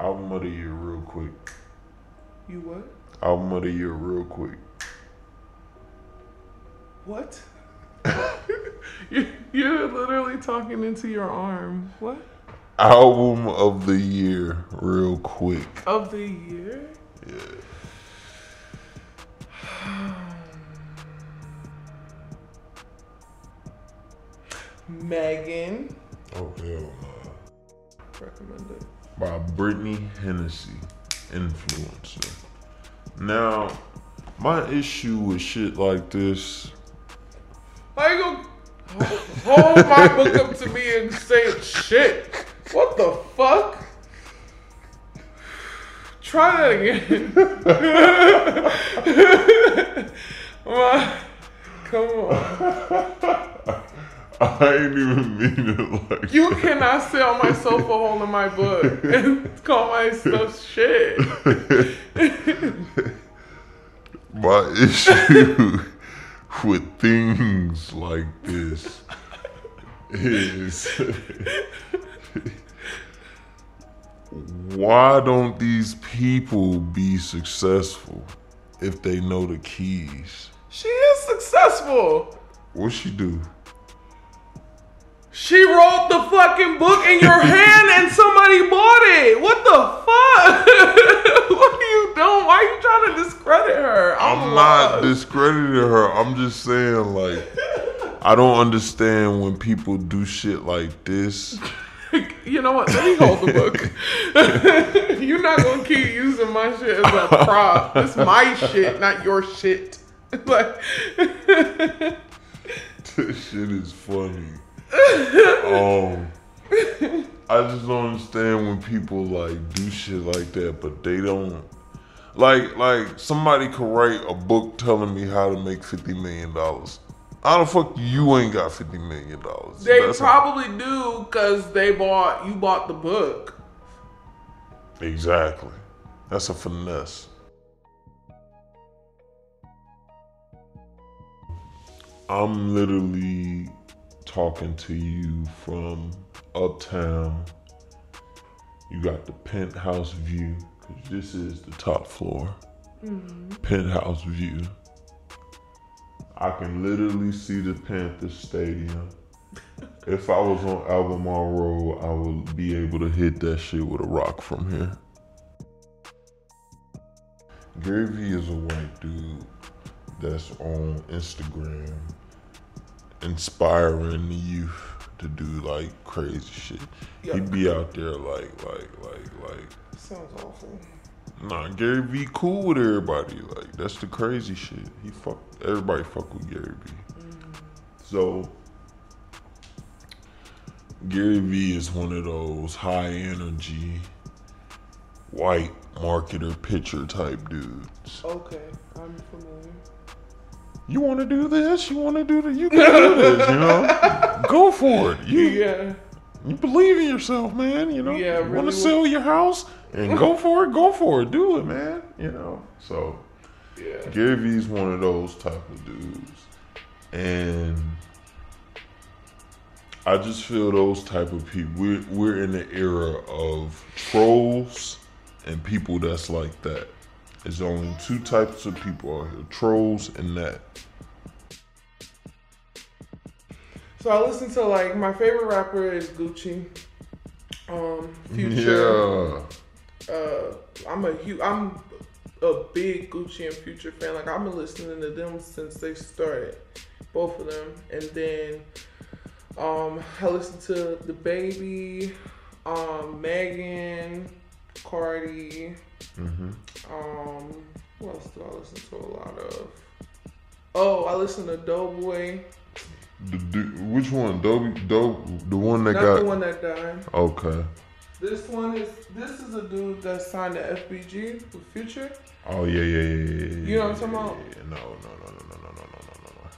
Album of the year, real quick. You what? Album of the year, real quick. What? you, you're literally talking into your arm. What? Album of the year, real quick. Of the year? Yeah. Megan. Oh hell no. Recommended. By Brittany Hennessy, influencer. Now, my issue with shit like this. How you gonna hold my book up to me and say shit? What the fuck? Try that again. Ma, Come on. I ain't even mean it like You cannot sit on my sofa holding my book and call my stuff shit. my issue with things like this is why don't these people be successful if they know the keys? She is successful. What she do? She wrote the fucking book in your hand and somebody bought it. What the fuck? what are you doing? Why are you trying to discredit her? I'm not discrediting her. I'm just saying like I don't understand when people do shit like this. you know what? Let me hold the book. You're not gonna keep using my shit as a prop. It's my shit, not your shit. Like, This shit is funny. Um, I just don't understand when people like do shit like that, but they don't. Like, like somebody could write a book telling me how to make fifty million dollars. How the fuck you ain't got fifty million dollars? they That's- probably do because they bought you bought the book. exactly. That's a finesse. I'm literally talking to you from uptown. You got the penthouse view, because this is the top floor. Mm-hmm. Penthouse view. I can literally see the Panthers Stadium. If I was on Albemarle Road, I would be able to hit that shit with a rock from here. Gary Vee is a white dude that's on Instagram inspiring the youth to do like crazy shit. He'd be out there like, like, like, like. Sounds awful. Nah, Gary Vee cool with everybody. Like that's the crazy shit. He fuck everybody fuck with Gary Vee. Mm. So Gary Vee is one of those high energy white marketer pitcher type dudes. Okay, I'm familiar. You want to do this? You want to do that? You can do this. You know, go for it. You Yeah. you believe in yourself, man. You know, Yeah, you want to sell your house and go for it. Go for it. Do it, man. You know. So Yeah. Gary Vee's one of those type of dudes, and I just feel those type of people. We're we're in the era of trolls and people that's like that. There's only two types of people out here: trolls and that. So I listen to like my favorite rapper is Gucci. Um, Future. Yeah. Uh, I'm a huge, I'm a big Gucci and Future fan. Like I've been listening to them since they started, both of them. And then, um, I listen to the Baby, um, Megan, Cardi. hmm Um, what else do I listen to a lot of? Oh, I listen to Doe Boy. The, du- which one? Dobie, Dope, the one that Not got. the one that died. Okay. This one is this is a dude that signed to FBG with Future. Oh yeah, yeah, yeah, yeah. yeah You know what I'm yeah, talking about? yeah, yeah. No, no, no, no, no, no, no, no, no, no.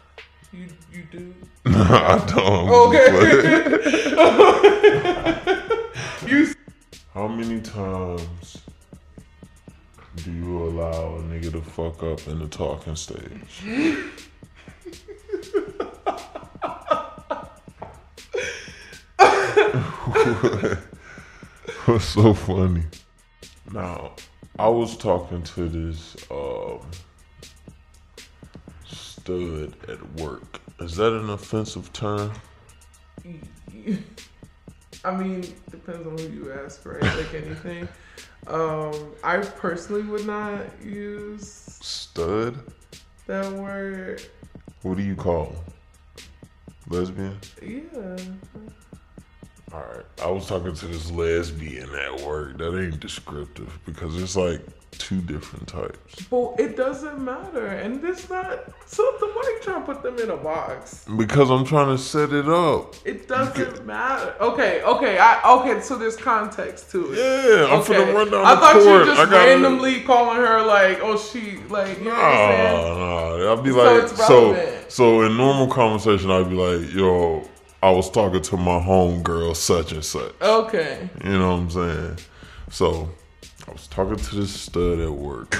You you do. I don't. Okay. How many times do you allow a nigga to fuck up in the talking stage? What's so funny? Now, I was talking to this um, stud at work. Is that an offensive term? I mean, depends on who you ask, right? Like anything. Um, I personally would not use Stud? that word. What do you call Lesbian? Yeah. All right. I was talking to this lesbian at work. That ain't descriptive because it's like two different types. But it doesn't matter. And it's not. So the why you trying to put them in a box? Because I'm trying to set it up. It doesn't matter. Okay, okay, I okay. So there's context to it. Yeah, I'm okay. finna run down I the thought court. you were I just gotta- randomly calling her like, oh, she like. You know I'm? No, no. I'd be So like, it's so, so in normal conversation, I'd be like, yo, I was talking to my homegirl, such and such. Okay. You know what I'm saying? So I was talking to this stud at work.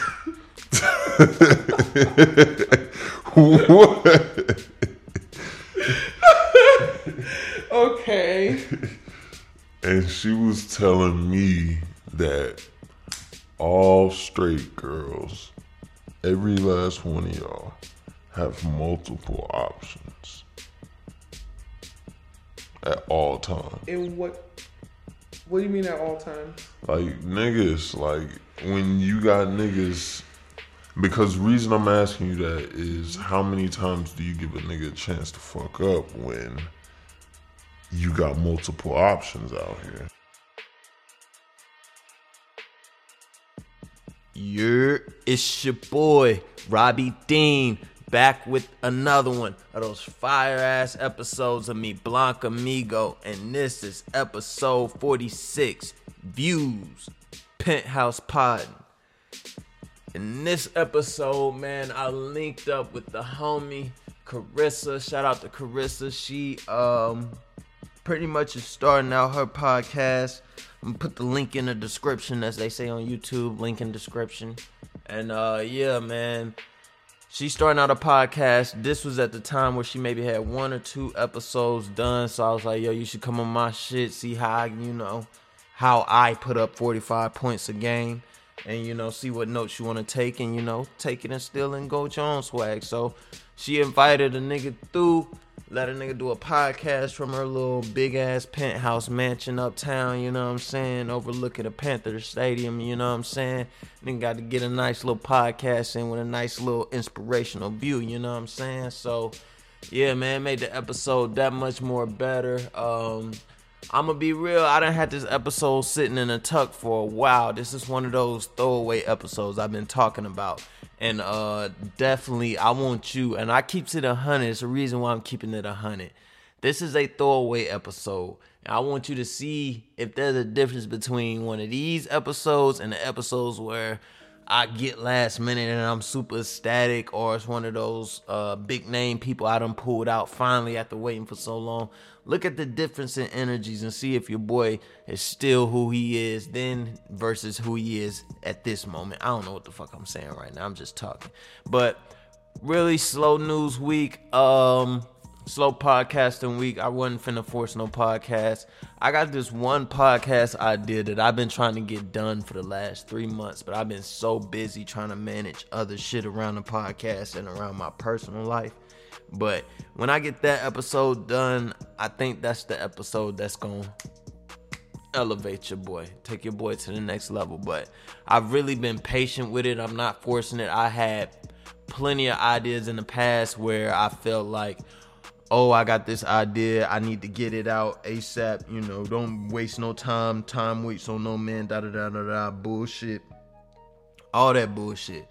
what? Okay. And she was telling me that all straight girls, every last one of y'all, have multiple options at all times. In what? What do you mean at all times? Like niggas, like when you got niggas. Because reason I'm asking you that is how many times do you give a nigga a chance to fuck up when you got multiple options out here? Yeah, it's your boy, Robbie Dean, back with another one of those fire ass episodes of me, Blanca Amigo, and this is episode 46 Views Penthouse Pod. In this episode, man, I linked up with the homie Carissa. Shout out to Carissa. She um pretty much is starting out her podcast. I'm gonna put the link in the description, as they say on YouTube. Link in description. And uh yeah, man. She's starting out a podcast. This was at the time where she maybe had one or two episodes done. So I was like, yo, you should come on my shit, see how I, you know, how I put up 45 points a game. And you know, see what notes you want to take, and you know, take it and still and go your own swag. So she invited a nigga through, let a nigga do a podcast from her little big ass penthouse mansion uptown, you know what I'm saying, overlooking the Panther Stadium, you know what I'm saying. Then got to get a nice little podcast in with a nice little inspirational view, you know what I'm saying. So yeah, man, made the episode that much more better. Um, I'm gonna be real. I done had this episode sitting in a tuck for a while. This is one of those throwaway episodes I've been talking about, and uh, definitely I want you. And I keeps it a hundred. It's the reason why I'm keeping it a hundred. This is a throwaway episode. And I want you to see if there's a difference between one of these episodes and the episodes where I get last minute and I'm super ecstatic, or it's one of those uh, big name people I done pulled out finally after waiting for so long. Look at the difference in energies and see if your boy is still who he is then versus who he is at this moment. I don't know what the fuck I'm saying right now. I'm just talking. But really slow news week. Um slow podcasting week. I wasn't finna force no podcast. I got this one podcast idea that I've been trying to get done for the last three months, but I've been so busy trying to manage other shit around the podcast and around my personal life. But when I get that episode done, I think that's the episode that's gonna elevate your boy, take your boy to the next level. But I've really been patient with it. I'm not forcing it. I had plenty of ideas in the past where I felt like, oh, I got this idea. I need to get it out ASAP. You know, don't waste no time. Time waits on no man. Da da da da da. Bullshit. All that bullshit.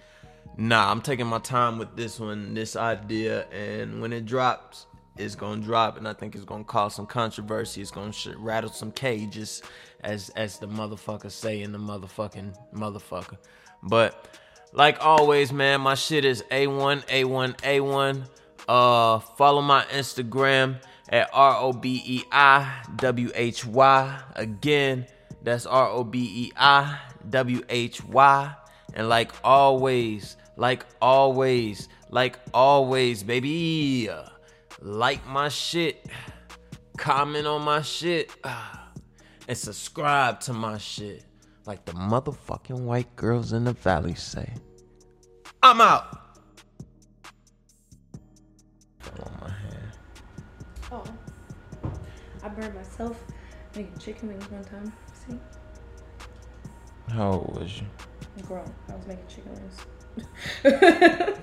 Nah, I'm taking my time with this one, this idea, and when it drops, it's gonna drop, and I think it's gonna cause some controversy. It's gonna rattle some cages, as as the motherfuckers say in the motherfucking motherfucker. But like always, man, my shit is A1, A1, A1. Uh, follow my Instagram at R O B E I W H Y. Again, that's R O B E I W H Y. And like always, like always, like always, baby, like my shit, comment on my shit, and subscribe to my shit. Like the motherfucking white girls in the valley say. I'm out. Fell on my hand. Oh. I burned myself making chicken wings one time. See? How old was you? Grown. I was making chicken wings.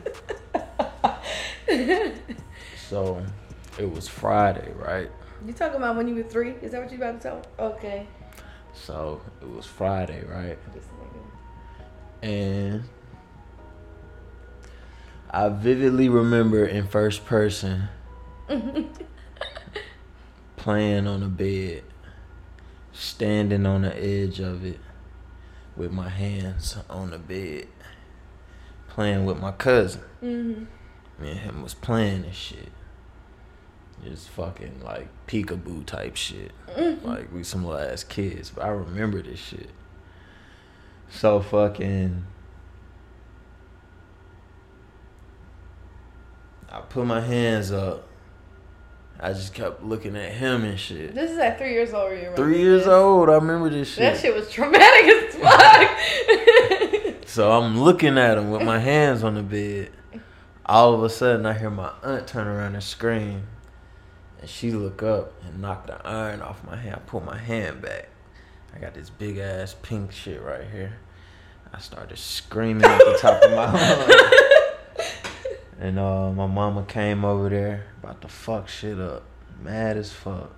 So it was Friday, right? you talking about when you were three? Is that what you about to tell? Okay. So it was Friday, right? And I vividly remember in first person playing on a bed, standing on the edge of it with my hands on the bed, playing with my cousin. Mm-hmm. Me and him was playing this shit. Just fucking like peekaboo type shit. Like we some little ass kids. But I remember this shit. So fucking I put my hands up. I just kept looking at him and shit. This is at three years old. You remember Three years this. old, I remember this shit. That shit was traumatic as fuck. So I'm looking at him with my hands on the bed. All of a sudden, I hear my aunt turn around and scream. And she look up and knock the iron off my hand. I pull my hand back. I got this big ass pink shit right here. I started screaming at the top of my lungs. And uh, my mama came over there, about to fuck shit up. Mad as fuck.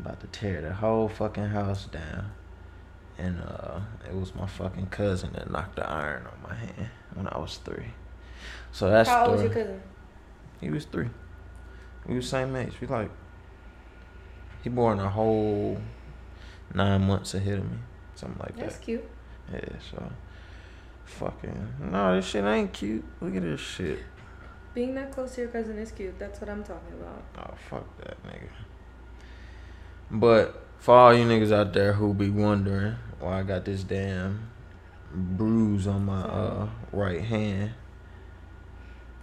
About to tear the whole fucking house down. And uh, it was my fucking cousin that knocked the iron on my hand when I was three. So that's How old was your cousin? He was three. We was same age. We like he born a whole nine months ahead of me, something like That's that. That's cute. Yeah. So fucking no, this shit ain't cute. Look at this shit. Being that close to your cousin is cute. That's what I'm talking about. Oh fuck that nigga. But for all you niggas out there who be wondering why I got this damn bruise on my uh right hand.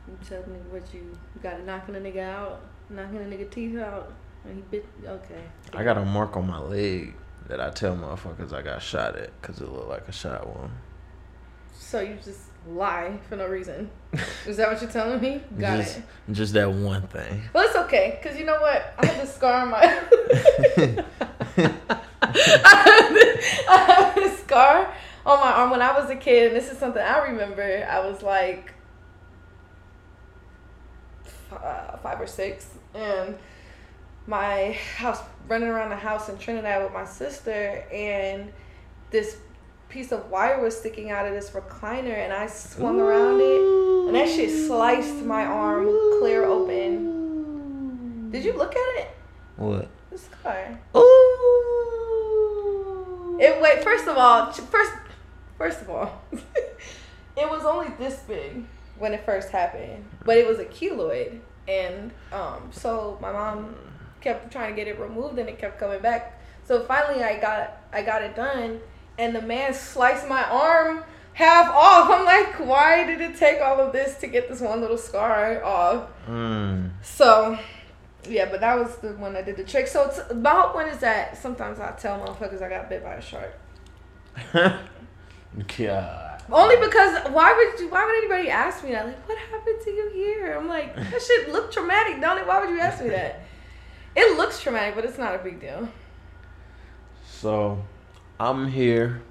You tell me what you, you got knocking a nigga out, knocking a nigga teeth out, and he bit. Okay. I got a mark on my leg that I tell motherfuckers I got shot at because it looked like a shot wound. So you just lie for no reason. Is that what you're telling me? Got just, it. Just that one thing. Well, it's okay, cause you know what? I have this scar on my. I have this scar on my arm when I was a kid, and this is something I remember. I was like uh, five or six, and my house running around the house in Trinidad with my sister, and this piece of wire was sticking out of this recliner, and I swung around it, and that shit sliced my arm clear open. Did you look at it? What? The scar. Ooh. It wait. First of all, first, first of all, it was only this big when it first happened, but it was a keloid, and um, so my mom kept trying to get it removed, and it kept coming back. So finally, I got I got it done, and the man sliced my arm half off. I'm like, why did it take all of this to get this one little scar off? Mm. So, yeah, but that was the one that did the trick. So, it's, my whole point is that sometimes I tell motherfuckers I got bit by a shark. God. Only because why would you? Why would anybody ask me that? Like, what happened to you here? I'm like, that shit look traumatic, don't it? Why would you ask me that? It looks traumatic, but it's not a big deal. So, I'm here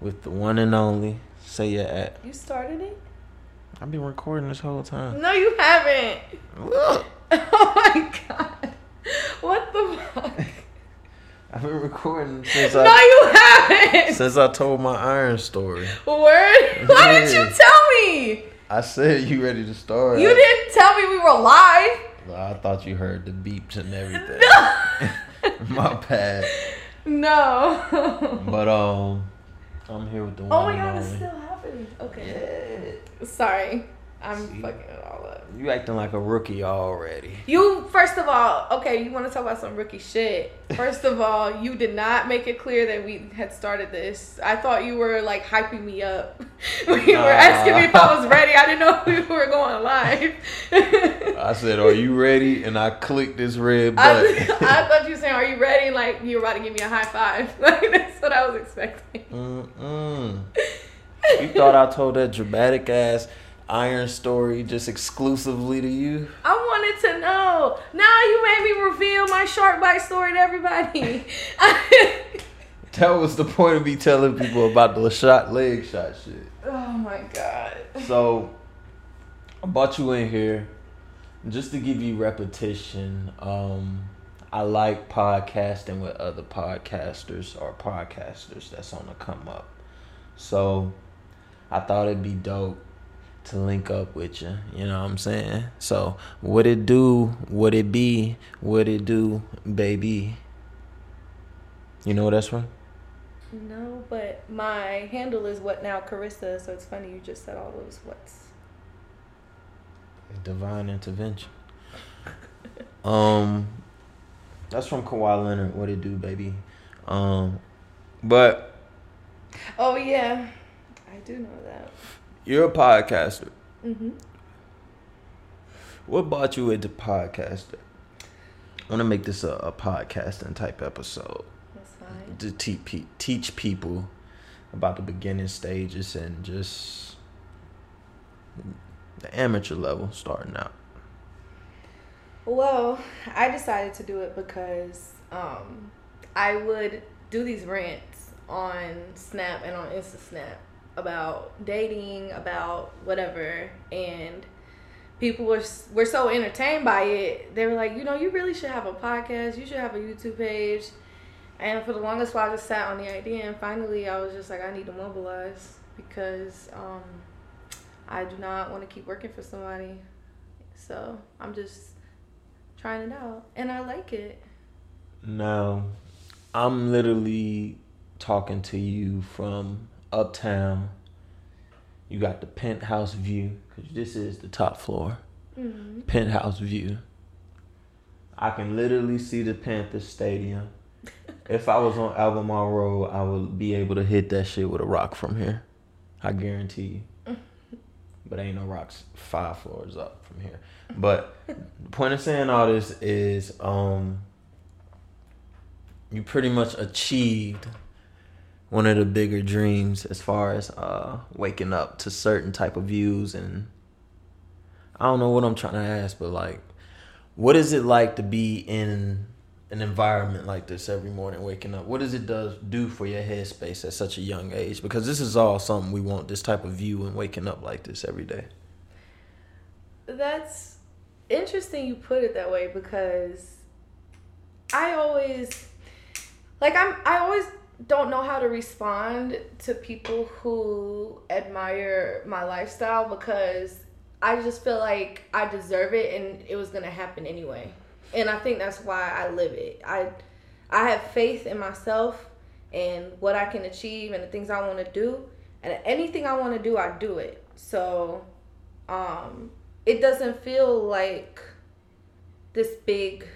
with the one and only. Say your at. You started it? I've been recording this whole time. No, you haven't. Look, Oh my god. What the fuck? I've been recording since No, I you haven't. since I told my iron story. Word? Why didn't you tell me? I said you ready to start. You didn't tell me we were live. I thought you heard the beeps and everything. No. my bad. no. But um, I'm here with the one Oh my god, it's still happening. Okay. Yeah. Sorry. I'm See? fucking it all up. You acting like a rookie already. You first of all, okay, you want to talk about some rookie shit. First of all, you did not make it clear that we had started this. I thought you were like hyping me up. when you Nah. were asking me if I was ready. I didn't know we were going live. I said, "Are you ready?" And I clicked this red button. I thought you were saying, "Are you ready?" Like you were about to give me a high five. Like that's That's what I was expecting. Mm-mm. You thought I told that dramatic ass iron story just exclusively to you? I wanted to know. Now you made me reveal my shark bite story to everybody. That was the point of me telling people about the shot leg shot shit. oh my god. So I brought you in here just to give you repetition. Um, I like podcasting with other podcasters or podcasters that's on the come up. So I thought it'd be dope to link up with you. You know what I'm saying? So what it do? What it be? What it do, baby? You know what that's from? No, but my handle is what now Carissa, so it's funny you just said all those what's. Divine intervention. um, that's from Kawhi Leonard. What it do, baby? Um, but Oh yeah, I do know that. You're a podcaster. Mhm. What brought you into podcaster? I want to make this a, a podcasting type episode That's fine. to teach teach people about the beginning stages and just the amateur level starting out. Well, I decided to do it because um, I would do these rants on Snap and on Insta Snap about dating, about whatever, and people were were so entertained by it. They were like, you know, you really should have a podcast. You should have a YouTube page. And for the longest while, I just sat on the idea, and finally, I was just like, I need to mobilize because um, I do not want to keep working for somebody. So I'm just trying it out, and I like it. Now, I'm literally talking to you from uptown. You got the penthouse view, because this is the top floor. Mm-hmm. Penthouse view. I can literally see the Panther Stadium. if I was on Albemarle Road, I would be able to hit that shit with a rock from here. I guarantee you. But ain't no rocks five floors up from here. But the point of saying all this is um you pretty much achieved one of the bigger dreams as far as uh waking up to certain type of views and I don't know what I'm trying to ask, but like what is it like to be in an environment like this every morning waking up? What does it does do for your headspace at such a young age? Because this is all something we want this type of view and waking up like this every day. That's interesting you put it that way because I always like I'm I always don't know how to respond to people who admire my lifestyle because I just feel like I deserve it and it was to happen anyway. And I think that's why I live it. I I have faith in myself and what I can achieve and the things I want to do. And anything I want to do, I do it. So um it doesn't feel like this big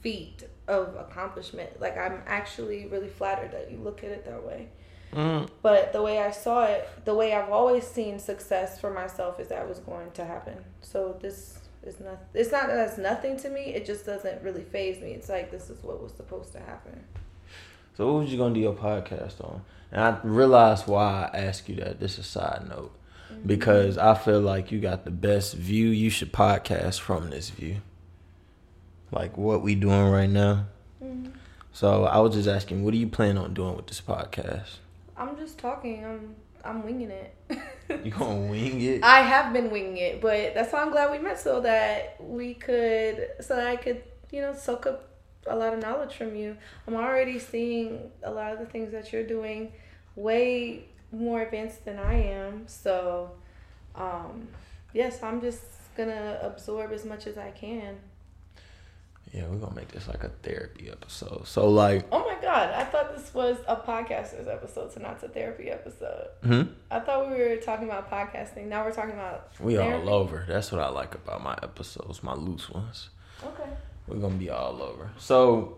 feat of accomplishment. Like I'm actually really flattered that you look at it that way. Mm. But the way I saw it, the way I've always seen success for myself is that was going to happen. So this is not. It's not that it's nothing to me. It just doesn't really phase me. It's like this is what was supposed to happen. So what was you gonna do your podcast on? And I realized why I asked you that. This is a side note. Because I feel like you got the best view. You should podcast from this view. Like what we doing right now. Mhm. So I was just asking, what do you plan on doing with this podcast? I'm just talking. I'm I'm winging it. You gonna wing it? I have been winging it, but that's why I'm glad we met so that we could, so that I could, you know, soak up a lot of knowledge from you. I'm already seeing a lot of the things that you're doing way more advanced than I am. So, um, yes, I'm just gonna absorb as much as I can. Yeah, we're gonna make this like a therapy episode. So like, Oh my God, I thought this was a podcaster's episode, so not a therapy episode. hmm? I thought we were talking about podcasting. Now we're talking about we therapy? all over. That's what I like about my episodes, my loose ones. Okay. We're gonna be all over. So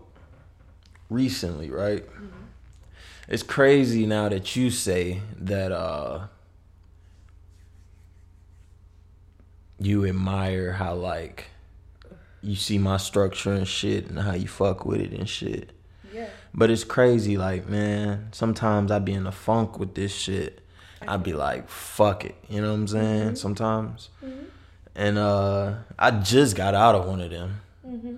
recently, right? It's crazy now that you say that uh you admire how like you see my structure and shit and how you fuck with it and shit. Yeah. But it's crazy, like, man, sometimes I be in a funk with this shit. I be like, fuck it. You know what I'm saying? Mm-hmm. Sometimes. And uh I just got out of one of them. Mm-hmm.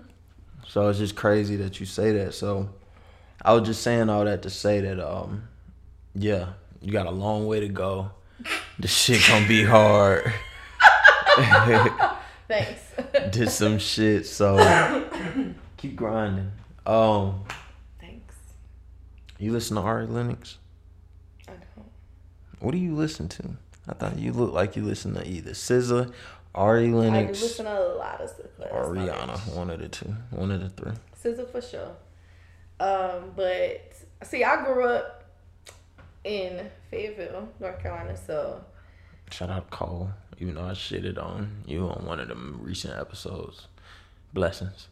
So it's just crazy that you say that. So I was just saying all that to say that um yeah, you got a long way to go. This shit gonna be hard. Thanks. Did some shit, so keep grinding. Um Thanks. you listen to Ari Lennox? I don't. What do you listen to? I thought you looked like you listen to either SZA, Ari I Lennox, listen to a lot of stuff. but or that's not Rihanna. One of the two. One of the three. SZA for sure. Um, but see, I grew up in Fayetteville, North Carolina, so Shout out Cole. Even though I shitted on you on one of them recent episodes. Blessings,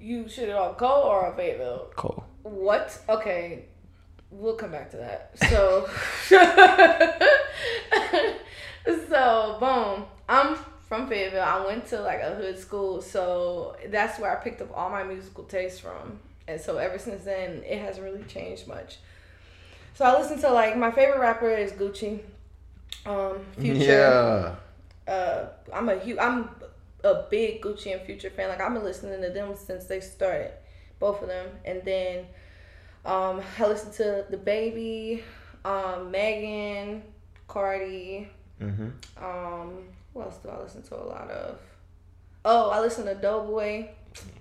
you should it on Cole or on Fayetteville? Cole. What? Okay, we'll come back to that. So, so boom. I'm from Fayetteville. I went to like a hood school, so that's where I picked up all my musical tastes from. And so ever since then, it hasn't really changed much. So I listen to like my favorite rapper is Gucci, um, Future. Yeah. uh, I'm a huge, I'm a big Gucci and Future fan. Like I've been listening to them since they started, both of them. And then um, I listen to the Baby, um, Megan, Cardi. Mhm. Um, who else do I listen to a lot of? Oh, I listen to Doe Boy.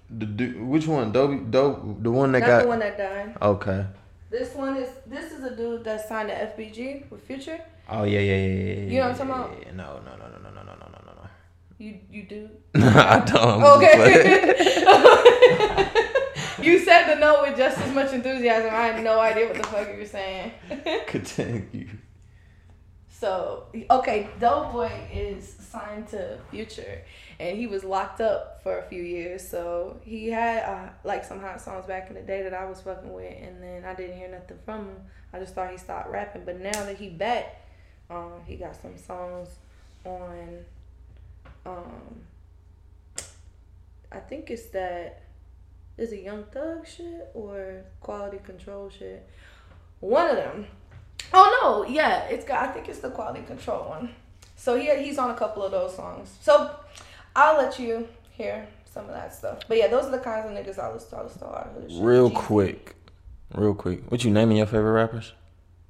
The du- which one? Dobie, Dope, the one that Not got. the one that died. Okay. This one is this is a dude that signed to FBG with Future. Oh yeah, yeah, yeah, yeah. You know what I'm talking yeah. No, no, no, no, no, no, no, no, no, no. You you do. no, I don't. I'm. Okay. you said the note with just as much enthusiasm. I had no idea what the fuck you were saying. Continue. so, okay, Doe Boy is signed to Future, and he was locked up for a few years. So he had uh, like some hot songs back in the day that I was fucking with, and then I didn't hear nothing from him. I just thought he stopped rapping, but now that he back, um, he got some songs on. Um, I think it's that is it Young Thug shit or Quality Control shit. One of them. Oh no, yeah, it's got. I think it's the Quality Control one. So he he's on a couple of those songs. So I'll let you hear some of that stuff. But yeah, those are the kinds of niggas I listen to. I listen to a lot of. Real quick, real quick. What you naming your favorite rappers?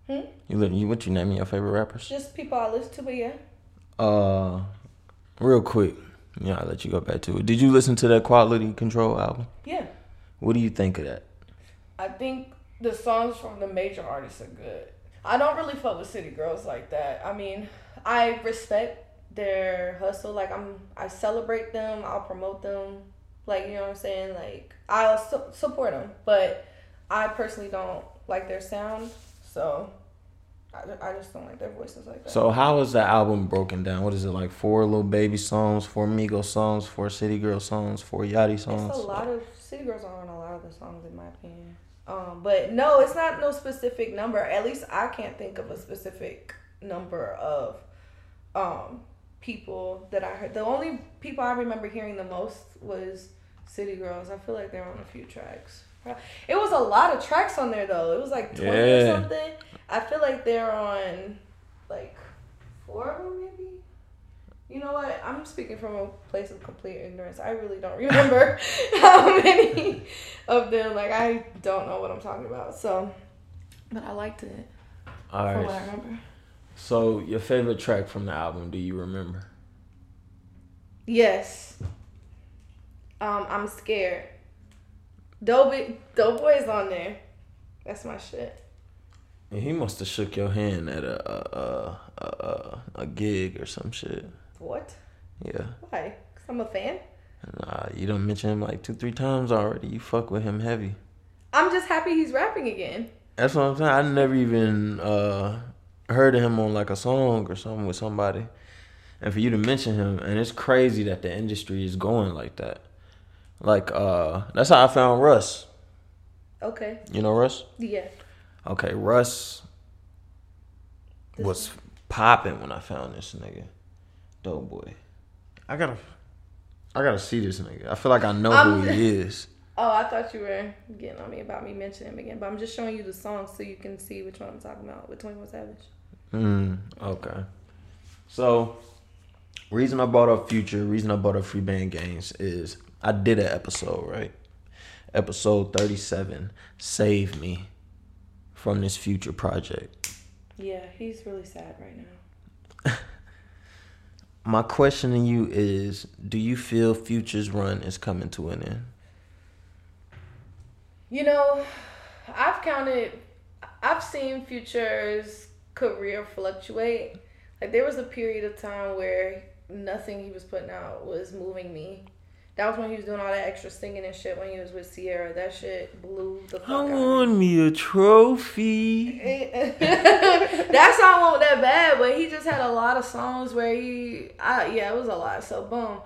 Hmm? You li- you what you naming your favorite rappers? Just people I listen to, but yeah. Uh, real quick. Yeah, I'll let you go back to it. Did you listen to that Quality Control album? Yeah. What do you think of that? I think the songs from the major artists are good. I don't really fuck with city girls like that. I mean, I respect their hustle. Like I'm, I celebrate them. I'll promote them. Like you know what I'm saying. Like I'll su- support them, but I personally don't like their sound. So I, I just don't like their voices like that. So how is the album broken down? What is it like? Four little baby songs, four Migos songs, four City Girl songs, four Yachty songs. It's a lot of city girls are on a lot of the songs in my opinion. Um, but no, it's not no specific number. At least I can't think of a specific number of um people that I heard. The only people I remember hearing the most was City Girls. I feel like they're on a few tracks. It was a lot of tracks on there though. It was like twenty or something. I feel like they're on like four of them maybe. You know what? I'm speaking from a place of complete ignorance. I really don't remember how many of them. Like I don't know what I'm talking about. So, but I liked it All from what I remember. So your favorite track from the album? Do you remember? Yes. Um, I'm scared. Doe Boy, Doughboy's on there. That's my shit. Yeah, he must have shook your hand at a a, a a a a gig or some shit. What? Yeah. Why? Cause I'm a fan. Nah, you don't mention him like two, three times already. You fuck with him heavy. I'm just happy he's rapping again. That's what I'm saying. I never even uh, heard of him on like a song or something with somebody. And for you to mention him, and it's crazy that the industry is going like that. Like, uh, that's how I found Russ. Okay. You know Russ? Yeah. Okay, Russ This was popping when I found this nigga. Dope boy. I gotta I gotta see this nigga. I feel like I know I'm- who he is. Oh, I thought you were getting on me about me mentioning him again, but I'm just showing you the songs so you can see which one I'm talking about with Twenty One Savage. Mm, okay. So, reason I brought up Future, reason I brought up Free Band Gang is I did an episode, right? Episode 37, Save Me from this Future project. Yeah, he's really sad right now. My question to you is Do you feel Future's run is coming to an end? You know, I've counted, I've seen Future's career fluctuate. Like there was a period of time where nothing he was putting out was moving me. That was when he was doing all that extra singing and shit when he was with Ciara. That shit blew the fuck I out. me. want me a trophy. that song wasn't that bad, but he just had a lot of songs where he, I, yeah, it was a lot. So boom,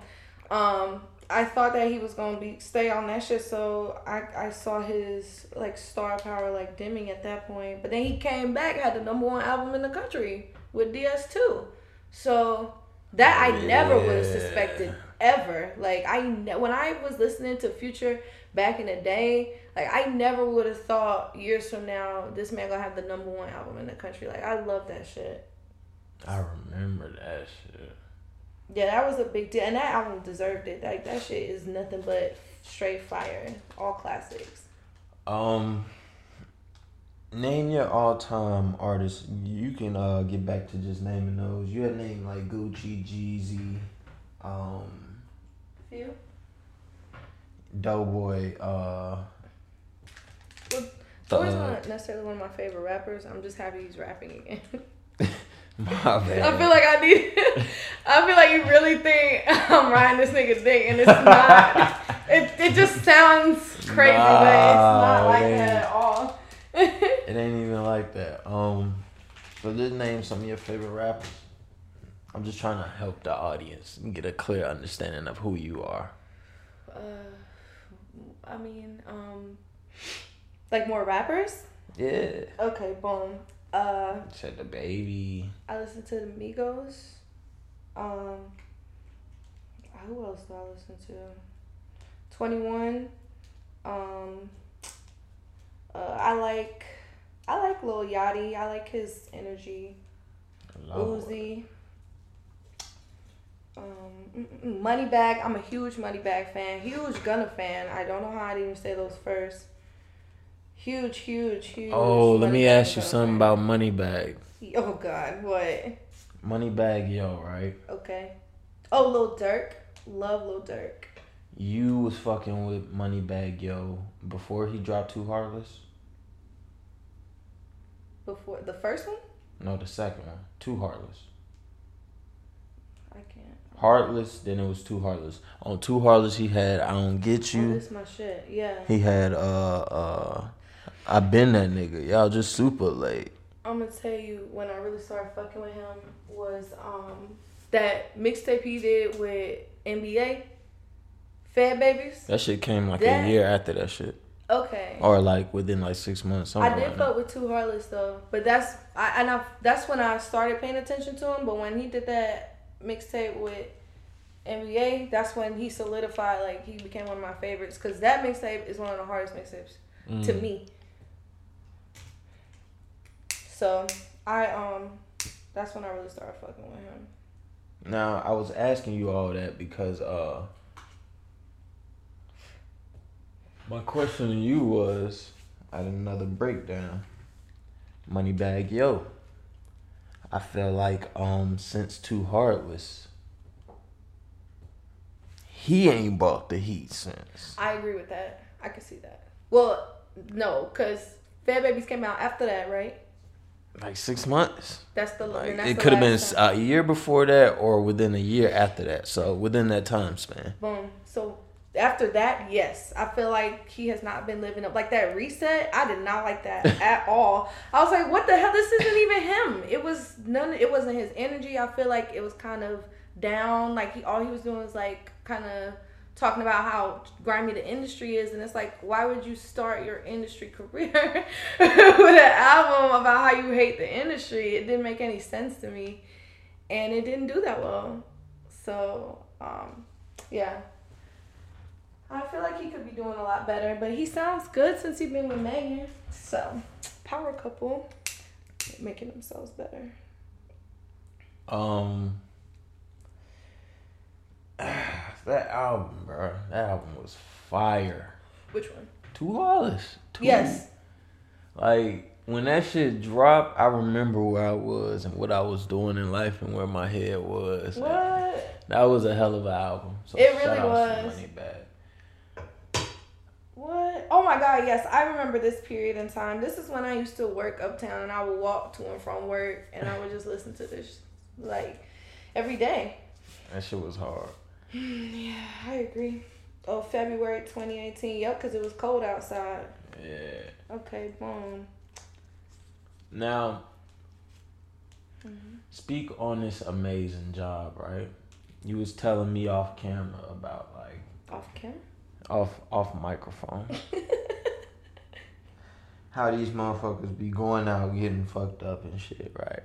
um, I thought that he was gonna be stay on that shit. So I, I saw his like star power like dimming at that point. But then he came back, had the number one album in the country with DS2. So that I never would have suspected ever. Like I ne- when I was listening to Future back in the day, like I never would have thought years from now this man gonna have the number one album in the country. Like I love that shit. I remember that shit. Yeah, that was a big deal, and that album deserved it. Like that shit is nothing but straight fire, all classics. Um, name your all-time artists. You can uh get back to just naming those. You had named like Gucci, Jeezy, um, You? Doe Boy. Uh, Always uh, not necessarily one of my favorite rappers. I'm just happy he's rapping again. my bad. I feel like I need. I feel like you really think I'm riding this nigga's dick, and it's not. it it just sounds crazy, but it's not Nah, like it that at all. It ain't even like that. Um, but just name some of your favorite rappers. I'm just trying to help the audience and get a clear understanding of who you are. uh, I mean, um, like more rappers. Yeah. Okay, boom. Uh, Said the baby. I listen to the Migos. Um, who else do I listen to? Twenty One. Um, uh, I like, I like Lil Yachty. I like his energy. Lord. Uzi. Um, mm, mm, Moneybagg. I'm a huge Moneybagg fan. Huge Gunna fan. I don't know how I'd even say those first. Huge, huge, huge. Oh, let me ask you something fan. about Moneybagg. Oh God, what? Moneybagg, Yo, right? Okay. Oh, Lil Durk. Love Lil Durk. You was fucking with Moneybagg, Yo before he dropped Too Heartless? Before the first one, No, the second one. Too Heartless. Heartless, then it was Too Heartless. On Too Heartless, he had I Don't Get Oh, You. this my shit. Yeah. He had uh uh I been that nigga. Y'all just super late. I'm gonna tell you when I really started fucking with him was um that mixtape he did with NBA, Fed Babies. That shit came like That- a year after that shit. Okay. Or like within like six months. I did like fuck that. with Too Heartless though, but that's I and I that's when I started paying attention to him. But when he did that mixtape with NBA, that's when he solidified. Like he became one of my favorites because that mixtape is one of the hardest mixtapes to Mm. me. So I um, that's when I really started fucking with him. Now I was asking you all that because uh my question to you was I at another breakdown. Moneybagg Yo. I feel like um since Too Heartless he ain't bought the heat since. I agree with that. I can see that. Well, no, because Fed Babies came out after that, right? Like six months. That's the Like that's it could have been time. a year before that or within a year after that. So within that time span. Boom. So after that, yes, I feel like he has not been living up like that reset. I did not like that at all. I was like, what the hell? This isn't even him. It was none. It wasn't his energy. I feel like it was kind of down. Like he all he was doing was like kind of talking about how grimy the industry is, and it's like, why would you start your industry career with an album about how you hate the industry? It didn't make any sense to me, and it didn't do that well. So, um, yeah. I feel like he could be doing a lot better, but he sounds good since he's been with Megan. So, power couple, making themselves better. Um, that album, bro. That album was fire. Which one? Too Lawless. Too, Yes. Like when that shit dropped, I remember where I was and what I was doing in life and where my head was. What? That was a hell of an album. So It really was. Moneybagg. What? My god, yes, I remember this period in time. This is when I used to work uptown and I would walk to and from work and I would just listen to this like every day. That shit was hard. Yeah, I agree. Oh, February 2018. Yep, because it was cold outside. Yeah. Okay, boom. Now, Mm-hmm. speak on this amazing job, right? You was telling me off camera about like Off camera? off off microphone. How these motherfuckers be going out getting fucked up and shit, right?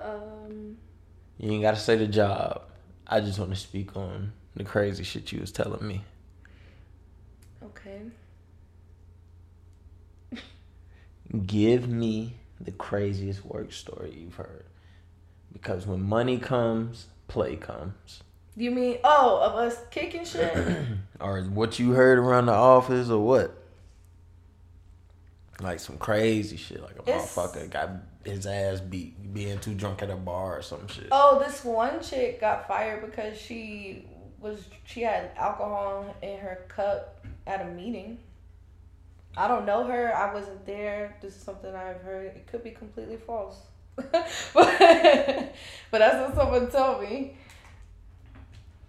Um, You ain't gotta say the job. I just want to speak on the crazy shit you was telling me. okay. Give me the craziest work story you've heard. Because when money comes, play comes. You mean, oh, of us kicking shit? Or what you heard around the office or what? Like some crazy shit, like a It's- motherfucker got his ass beat being too drunk at a bar or some shit. oh, this one chick got fired because she was, she had alcohol in her cup at a meeting. I don't know her. I wasn't there. This is something I've heard. It could be completely false. but, but that's what someone told me.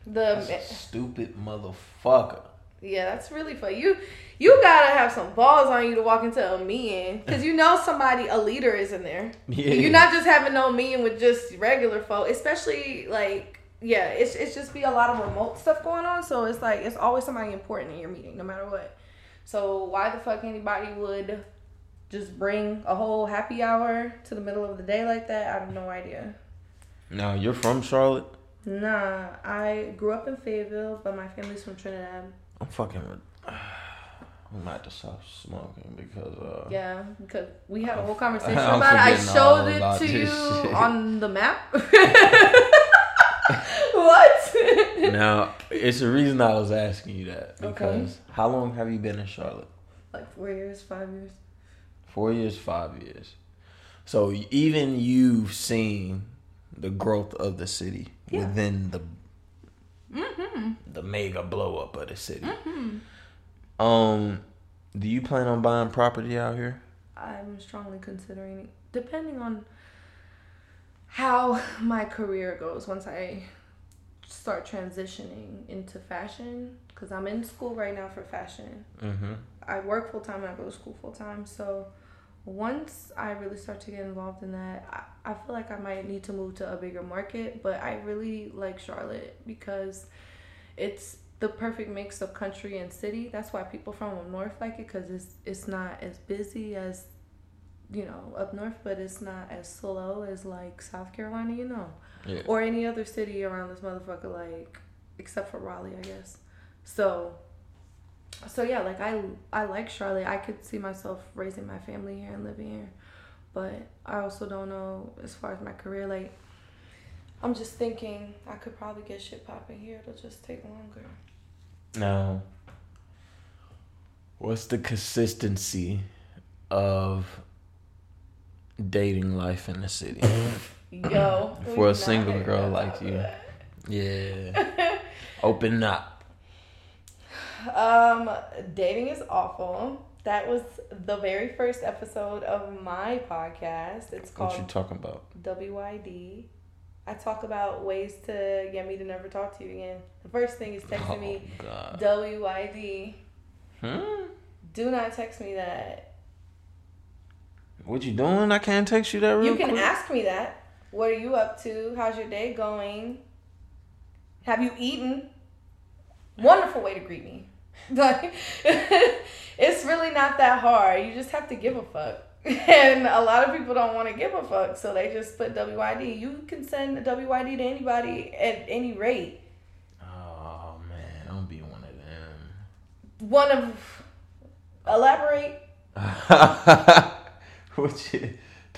The stupid motherfucker. Yeah, that's really funny. You you gotta have some balls on you to walk into a meeting because you know somebody a leader is in there. Yeah. You're not just having no meeting with just regular folk, especially like yeah, it's it's just be a lot of remote stuff going on. So it's like it's always somebody important in your meeting, no matter what. So why the fuck anybody would just bring a whole happy hour to the middle of the day like that? I have no idea. Now you're from Charlotte. Nah, I grew up in Fayetteville, but my family's from Trinidad. I'm fucking might have to stop smoking because uh. Yeah, because we had a whole conversation I'm about it. I showed it to you shit. on the map. what? Now it's the reason I was asking you that Okay. because how long have you been in Charlotte? like four years, five years. Four years, five years. So even you've seen the growth of the city Yeah. within the Mm-hmm. the mega blow up of the city. Um, do you plan on buying property out here? I'm strongly considering it, depending on how my career goes once I start transitioning into fashion. Because I'm in school right now for fashion. Mm-hmm. I work full time and I go to school full time. So once I really start to get involved in that, I, I feel like I might need to move to a bigger market. But I really like Charlotte because it's the perfect mix of country and city. That's why people from up north like it because it's it's not as busy as you know up north, but it's not as slow as like South Carolina, you know, Yeah. or any other city around this motherfucker. Like except for Raleigh, I guess. So so yeah, like I I like Charlotte. I could see myself raising my family here and living here. But I also don't know as far as my career like I'm just thinking I could probably get shit popping here. It'll just take longer. Now, what's the consistency of dating life in the city? Yo, For a single girl like you. that. yeah. Open up. Um, dating is awful. That was the very first episode of my podcast. It's What called you talking about? WYD. I talk about ways to get me to never talk to you again. The first thing is texting me Oh, God. WYD. Hmm? Do not text me that. What you doing? I can't text you that real You can quick. ask me that. What are you up to? How's your day going? Have you eaten? Wonderful way to greet me. Like, it's really not that hard. You just have to give a fuck. And a lot of people don't want to give a fuck, so they just put WYD. You can send a WYD to anybody at any rate. Oh man, don't be one of them. one of elaborate. Which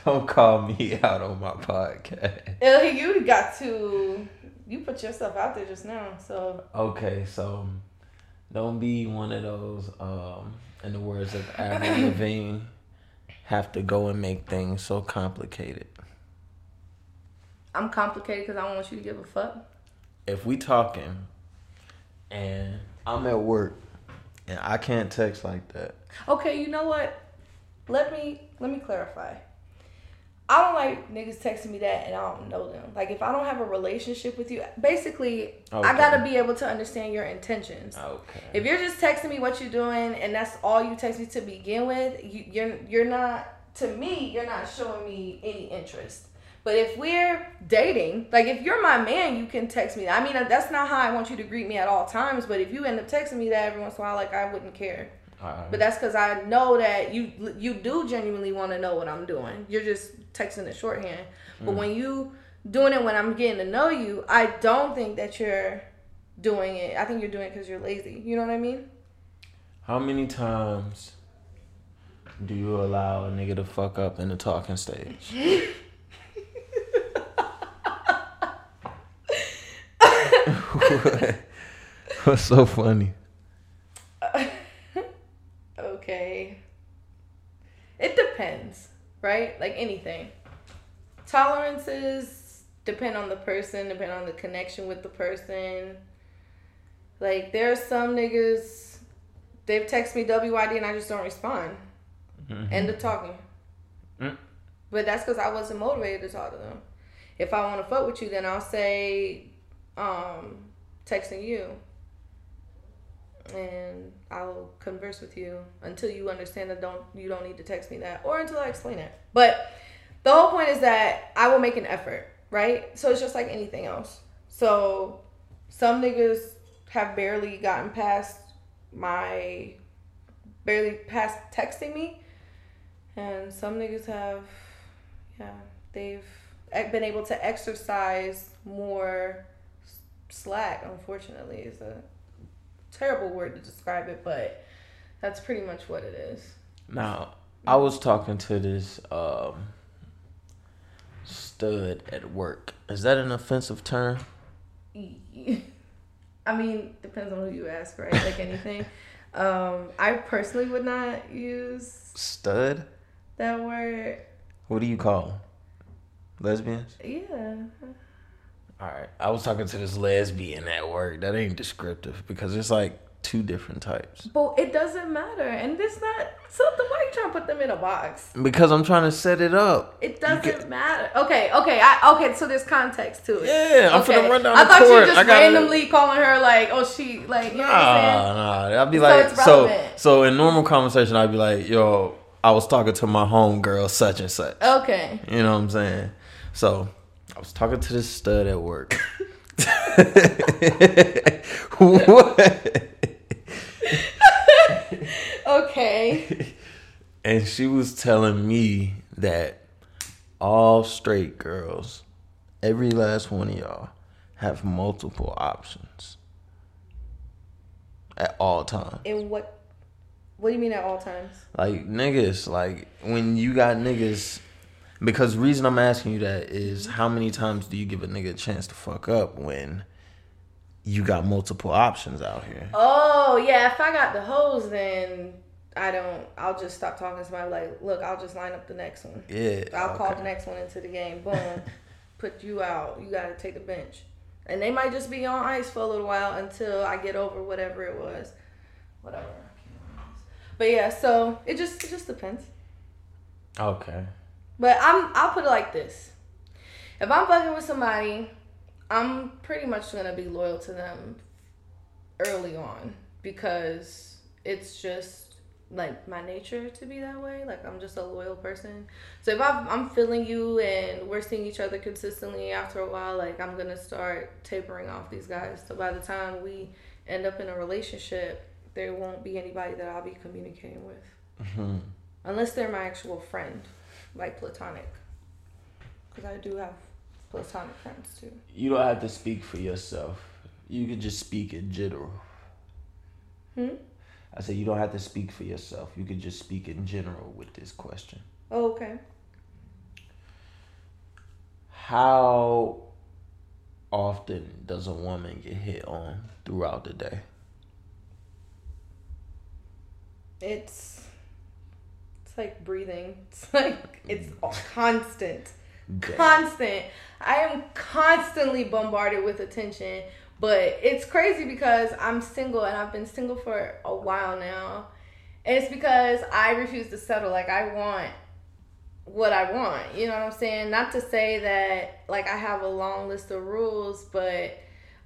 don't call me out on my podcast. You got to. You put yourself out there just now, so Okay, so don't be one of those. Um, in the words of Avril Lavigne, have to go and make things so complicated. I'm complicated because I don't want you to give a fuck. If we talking, and I'm at work, and I can't text like that. Okay, you know what? Let me let me clarify. I don't like niggas texting me that and I don't know them. Like if I don't have a relationship with you, basically I gotta be able to understand your intentions. Okay. If you're just texting me what you're doing and that's all you text me to begin with, you, you're you're not to me. You're not showing me any interest. But if we're dating, like if you're my man, you can text me. I mean, that's not how I want you to greet me at all times. But if you end up texting me that every once in a while, like I wouldn't care. Alright. But that's because I know that you you do genuinely want to know what I'm doing. You're just texting it shorthand. But when mm. you doing it when I'm getting to know you, I don't think that you're doing it. I think you're doing it because you're lazy. You know what I mean? How many times do you allow a nigga to fuck up in the talking stage? What's so funny? Okay. It depends, right? Like anything. Tolerances depend on the person, depend on the connection with the person. Like there are some niggas they've texted me WYD and I just don't respond. End of talking. Mm. But that's because I wasn't motivated to talk to them. If I want to fuck with you, then I'll say, um, texting you and I'll converse with you until you understand that don't you don't need to text me that or until I explain it. But the whole point is that I will make an effort, right? So it's just like anything else. So some niggas have barely gotten past my barely past texting me and some niggas have yeah, they've been able to exercise more slack unfortunately is a terrible word to describe it, but that's pretty much what it is. Now, I was talking to this um, stud at work. Is that an offensive term? I mean, depends on who you ask, right? Like anything. um, I personally would not use Stud? that word. What do you call Lesbians? Yeah. All right. I was talking to this lesbian at work. That ain't descriptive because it's like two different types. But it doesn't matter. And it's not something why you trying to put them in a box. Because I'm trying to set it up. It doesn't can- matter. Okay, okay, I okay, so there's context to it. Yeah, I'm okay. finna run down I thought court. you were just gotta- randomly calling her like, oh she like you know what I'm saying? Nah, nah. I'd be So like, it's so, so in normal conversation, I'd be like, yo, I was talking to my homegirl, such and such. Okay. You know what I'm saying? So I was talking to this stud at work. what? Okay. And she was telling me that all straight girls, every last one of y'all, have multiple options at all times. And what what do you mean at all times? Like niggas, like when you got niggas because reason I'm asking you that is how many times do you give a nigga a chance to fuck up when you got multiple options out here? Oh yeah, if I got the hose then I don't I'll just stop talking to somebody like, look, I'll just line up the next one. Yeah. I'll call the next one into the game. Boom. Put you out. You gotta take the bench. And they might just be on ice for a little while until I get over whatever it was. Whatever. But yeah, so it just it just depends. Okay. But I'm I'll put it like this. If I'm fucking with somebody, I'm pretty much gonna be loyal to them early on because it's just like my nature to be that way. Like I'm just a loyal person. So if I'm, I'm feeling you and we're seeing each other consistently after a while, like I'm gonna start tapering off these guys. So by the time we end up in a relationship, there won't be anybody that I'll be communicating with hmm unless they're my actual friend, like platonic. Because I do have platonic friends too. You don't have to speak for yourself. You could just speak in general. Hmm? I said you don't have to speak for yourself. You could just speak in general with this question. Oh, okay. How often does a woman get hit on throughout the day? It's like breathing. It's like it's constant. Day. Constant. I am constantly bombarded with attention, but it's crazy because I'm single and I've been single for a while now. And it's because I refuse to settle. Like I want what I want. You know what I'm saying? Not to say that like I have a long list of rules, but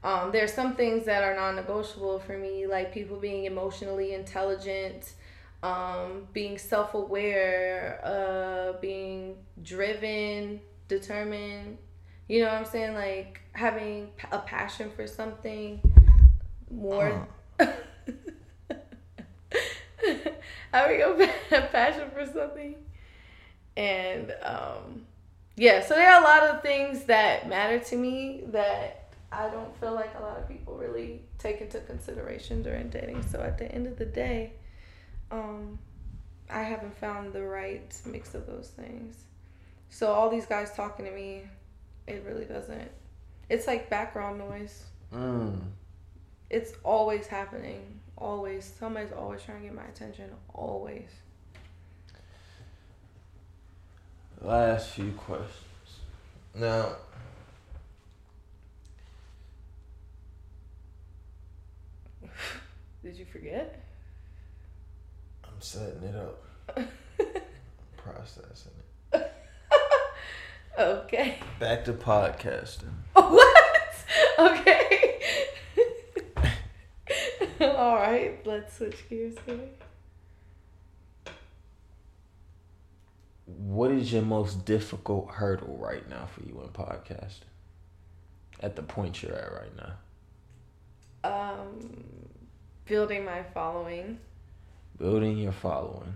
um, there's some things that are non-negotiable for me, like people being emotionally intelligent, um, being self-aware, uh, being driven, determined. You know what I'm saying? Like having a passion for something more. having a pa- passion for something and um yeah so there are a lot of things that matter to me that i don't feel like a lot of people really take into consideration during dating so at the end of the day um i haven't found the right mix of those things. So all these guys talking to me it really doesn't it's like background noise. Mm. it's always happening always. Somebody's always trying to get my attention always. Last few questions. Now, did you forget setting it up, processing it. okay Back to podcasting. What? Okay. All right, let's switch gears here. What is your most difficult hurdle right now for you in podcasting? At the point you're at right now. Um, building my following. Building your following.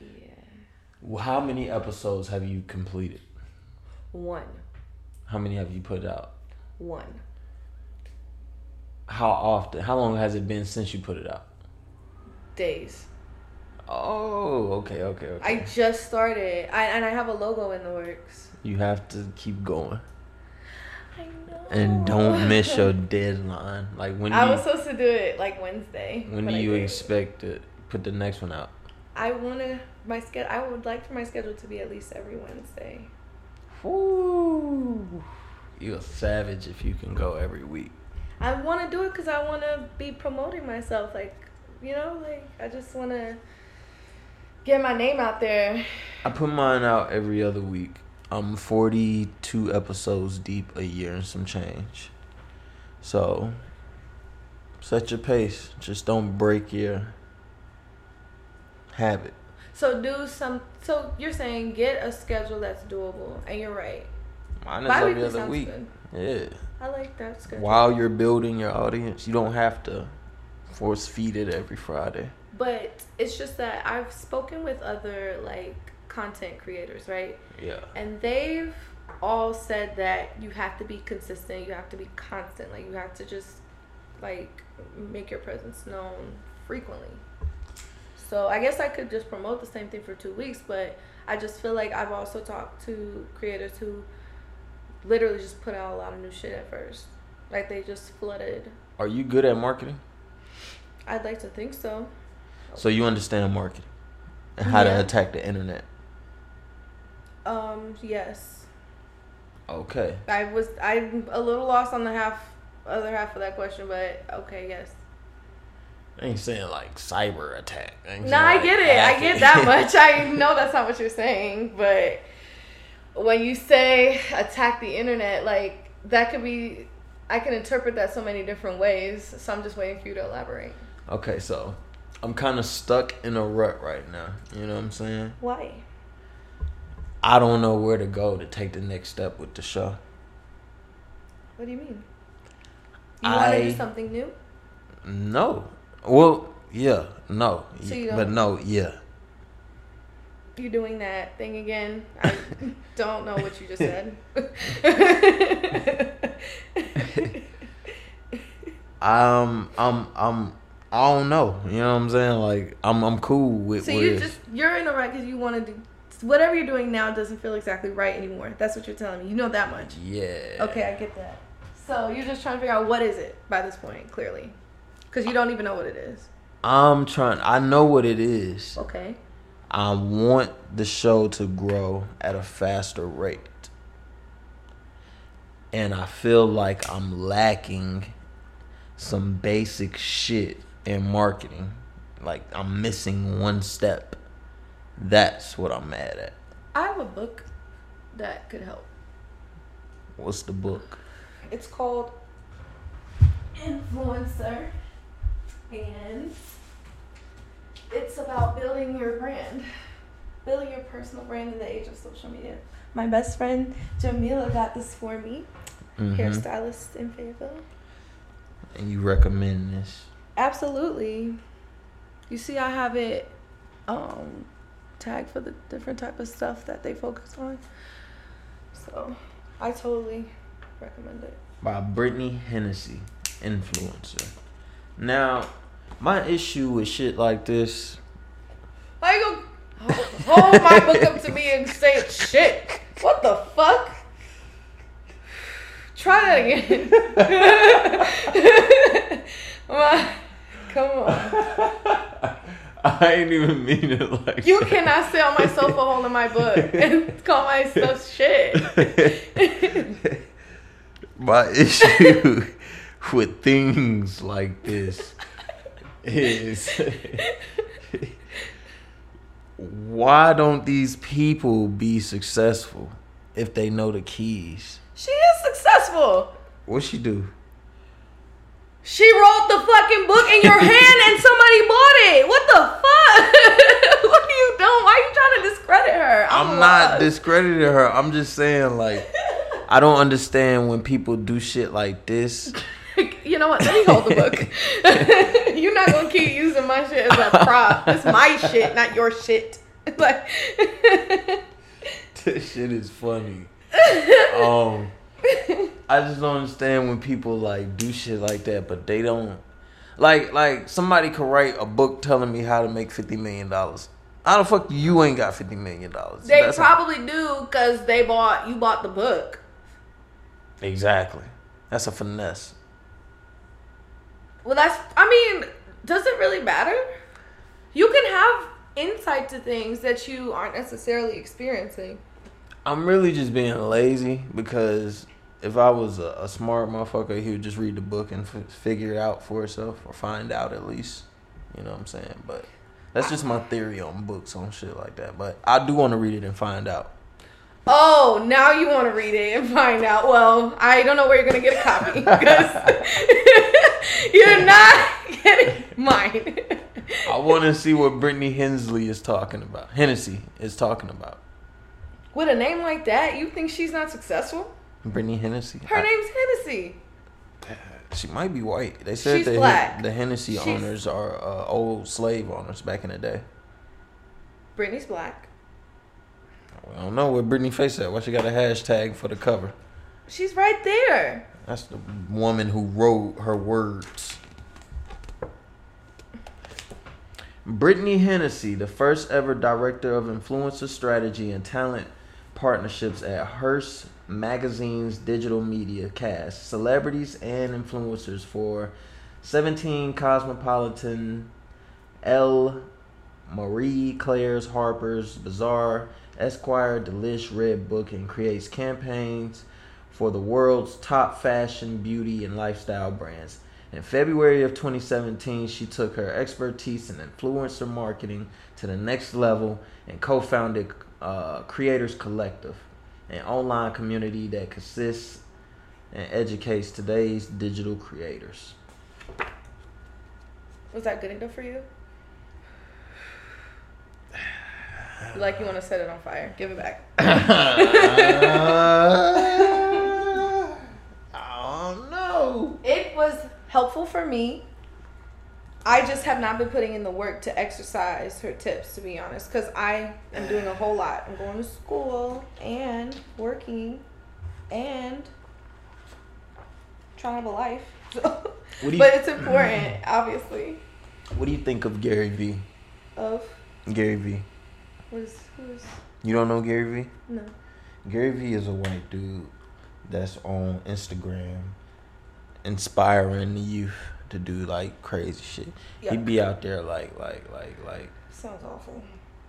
Yeah. How many episodes have you completed? One. How many have you put out? One. How often? How long has it been since you put it out? Days. Oh, okay, okay, okay. I just started. I and I have a logo in the works. you have to keep going. And don't miss your deadline. Like when I you, was supposed to do it like Wednesday. when do you expect to put the next one out? I want to my schedule. I would like for my schedule to be at least every Wednesday. Woo! You're a savage if you can go every week. I want to do it because I want to be promoting myself. Like, you know, like I just want to get my name out there. I put mine out every other week. I'm 42 episodes deep a year and some change. So, set your pace. Just don't break your habit. So do some. So you're saying get a schedule that's doable, and you're right. Mine is every Bi-weekly other week. good. Yeah. I like that schedule. While you're building your audience, you don't have to force feed it every Friday. But it's just that I've spoken with other like content creators, right? Yeah. And they've all said that you have to be consistent, you have to be constant, like you have to just like make your presence known frequently. So I guess I could just promote the same thing for two weeks, but I just feel like I've also talked to creators who literally just put out a lot of new shit at first. Like they just flooded. Are you good at marketing? I'd like to think so. So you understand marketing and how Yeah. to attack the internet. Um, yes. Okay. I was I'm a little lost on the half other half of that question, but okay, yes. I ain't saying like cyber attack. I No, I like, get it. I get that much. I know that's not what you're saying, but when you say attack the internet, like that could be I can interpret that so many different ways. So I'm just waiting for you to elaborate. Okay, so I'm kind of stuck in a rut right now. You know what I'm saying? Why? I don't know where to go to take the next step with the show. What do you mean? You want to do something new? No. Well, yeah, no. So you but no, yeah. You're doing that thing again. I don't know what you just said. Um, I'm, I'm, I don't know. You know what I'm saying? Like I'm I'm cool with So you just you're in a rut because you want to do whatever you're doing now doesn't feel exactly right anymore. That's what you're telling me. You know that much. yeah. Okay, I get that. So you're just trying to figure out what is it by this point, clearly, because you don't even know what it is. I'm trying. I know what it is. Okay. I want the show to grow at a faster rate. And I feel like I'm lacking some basic shit in marketing. Like I'm missing one step. That's what I'm mad at. I have a book that could help. What's the book? It's called Influencer, and it's about building your brand, building your personal brand in the age of social media. My best friend Jamila got this for me, Mhm. hairstylist in Fayetteville. And you recommend this? Absolutely. You see, I have it um, tagged for the different type of stuff that they focus on. So, I totally recommend it. by Brittany Hennessy, influencer. Now, my issue with shit like this, How you gonna hold my book up to me and say shit? What the fuck? Try that again. My- Come on. I ain't even mean it like You cannot sit on my sofa holding my book and call my stuff shit. my issue with things like this is why don't these people be successful if they know the keys? She is successful. What she do? She wrote the fucking book in your hand and somebody bought it. What the fuck? what are you doing? Why are you trying to discredit her? I'm not lost. discrediting her. I'm just saying like I don't understand when people do shit like this. you know what? Let me hold the book. You're not gonna keep using my shit as a prop. It's my shit, not your shit. Like, this shit is funny. Um, I just don't understand when people like do shit like that, but they don't. Like, like somebody could write a book telling me how to make fifty million dollars. How the fuck you ain't got fifty million dollars? they probably do because they bought you bought the book. exactly. That's a finesse. Well, that's. I mean, does it really matter? You can have insight to things that you aren't necessarily experiencing. I'm really just being lazy because if I was a, a smart motherfucker, he would just read the book and f- figure it out for himself or find out at least. You know what I'm saying? But that's just my theory on books on shit like that. But I do want to read it and find out. Oh, now you want to read it and find out. Well, I don't know where you're gonna get a copy because you're not getting mine. I want to see what Brittany Hensley is talking about. Hennessy is talking about. With a name like that, you think she's not successful? Brittany Hennessy. Her I- name's Hennessy. she might be white. They said She's the, black. the Hennessy She's- owners are uh, old slave owners back in the day. Brittany's black. I don't know where Brittany face at. Why she got a hashtag for the cover? She's right there. That's the woman who wrote her words. Brittany Hennessy, the first ever director of influencer strategy and talent partnerships at Hearst Magazine's digital media cast celebrities and influencers for 17 Cosmopolitan, Elle, Marie Claire's Harper's Bazaar, Esquire, Delish, Red Book, and creates campaigns for the world's top fashion, beauty, and lifestyle brands. In February of 2017, she took her expertise in influencer marketing to the next level and co founded uh, Creators Collective, an online community that consists and educates today's digital creators. Was that good enough for you? You Like you want to set it on fire? Give it back. Uh, I don't know. It was helpful for me. I just have not been putting in the work to exercise her tips, to be honest, because I am doing a whole lot. I'm going to school and working and trying to have a life. So, you- but it's important, obviously. What do you think of Gary Vee? Of Gary Vee. what is who is You don't know Gary Vee? no. Gary Vee is a white dude that's on Instagram inspiring the youth to do like crazy shit. He'd be out there like like like like Sounds awful.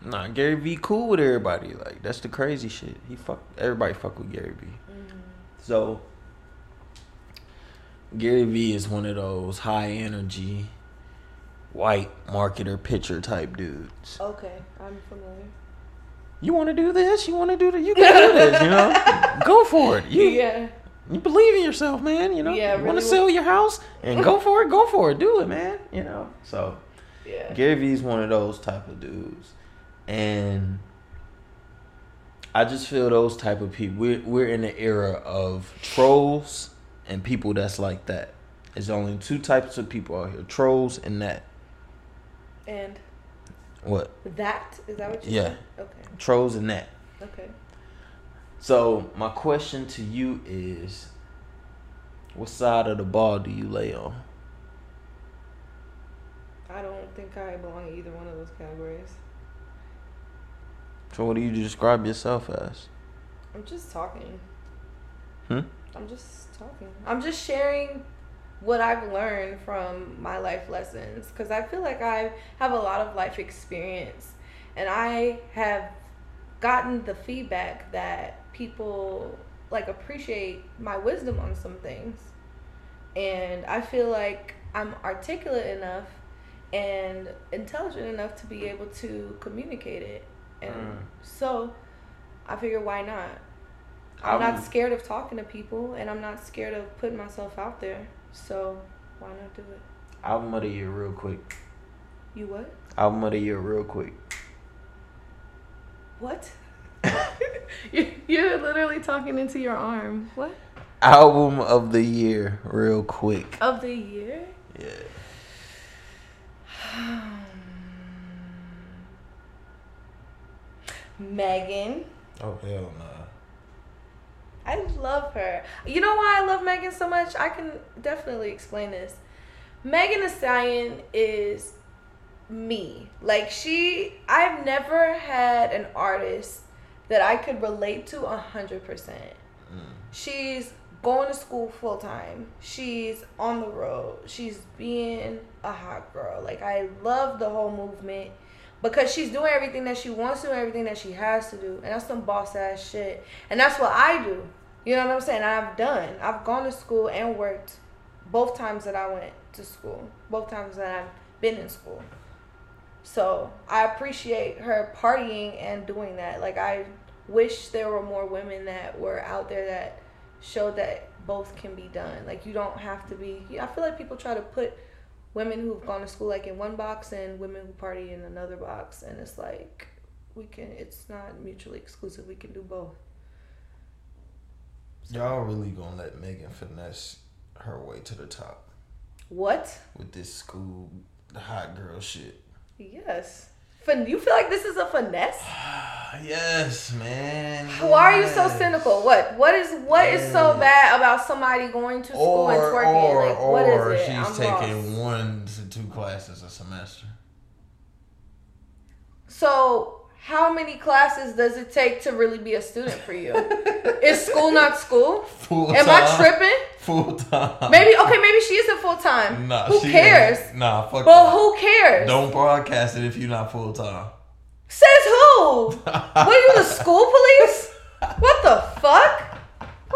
Nah, Gary Vee cool with everybody. Like that's the crazy shit. He fuck everybody fuck with Gary Vee. Mm-hmm. So Gary Vee is one of those high energy white marketer pitcher type dudes. Okay, I'm familiar. You want to do this? You want to do that? You can do this. You know, go for it. You yeah. You believe in yourself, man. You know, Yeah, you want to sell your house and go for it. Go for it. Do it, man. You know. So Yeah. Gary Vee's one of those type of dudes, and I just feel those type of people. We're we're in the era of trolls and people that's like that. There's only two types of people out here: trolls and that. And What? that is that what you Yeah. said? Okay. Trolls and that. Okay. So my question to you is, what side of the ball do you lay on? I don't think I belong in either one of those categories. So what do you describe yourself as? I'm just talking. Hmm? I'm just talking. I'm just sharing what I've learned from my life lessons because I feel like I have a lot of life experience and I have gotten the feedback that people like appreciate my wisdom on some things. And I feel like I'm articulate enough and intelligent enough to be able to communicate it. And Mm. so I figure why not? I'm not scared of talking to people and I'm not scared of putting myself out there. So why not do it? Album of the year, real quick. You what? Album of the year, real quick. What? You- You're literally talking into your arm. What? Album of the year, real quick. Of the year? Yeah. Megan. Oh hell nah. I love her. You know why I love Megan so much? I can definitely explain this. Megan Thee Stallion is me. Like she, I've never had an artist that I could relate to a hundred percent. Mm. She's going to school full time. She's on the road. She's being a hot girl. Like I love the whole movement because she's doing everything that she wants to, and everything that she has to do, and that's some boss ass shit. And that's what I do. You know what I'm saying? I've done. I've gone to school and worked both times that I went to school. Both times that I've been in school. So I appreciate her partying and doing that. Like I wish there were more women that were out there that showed that both can be done. Like you don't have to be. I feel like people try to put women who've gone to school like in one box and women who party in another box, and it's like we can. It's not mutually exclusive. We can do both. Y'all really gonna let Megan finesse her way to the top What? with this school the hot girl shit? Yes. Fin- you feel like this is a finesse? Yes, man. Why are you so cynical? What? What is what is so bad about somebody going to school and Or, twerking? or, like, what or is it? she's I'm taking lost. one to two classes a semester. So, how many classes does it take to really be a student for you? is school not school? Full Am I tripping? Full time. Maybe okay, maybe she isn't full time. Nah, who she cares? ain't. Nah, fuck But that. who cares? Don't broadcast it if you're not full time. Says who? what are you, the school police? What the fuck?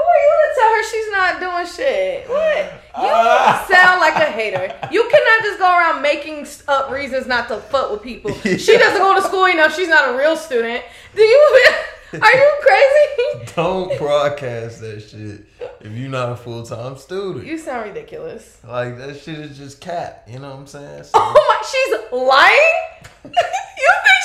Are you to tell her she's not doing shit? What? You sound like a hater. You cannot just go around making up reasons not to fuck with people. She doesn't go to school enough. She's not a real student. Do you? Are you crazy? Don't broadcast that shit if you're not a full time student. You sound ridiculous. Like that shit is just cat. You know what I'm saying? So, Oh my, she's lying.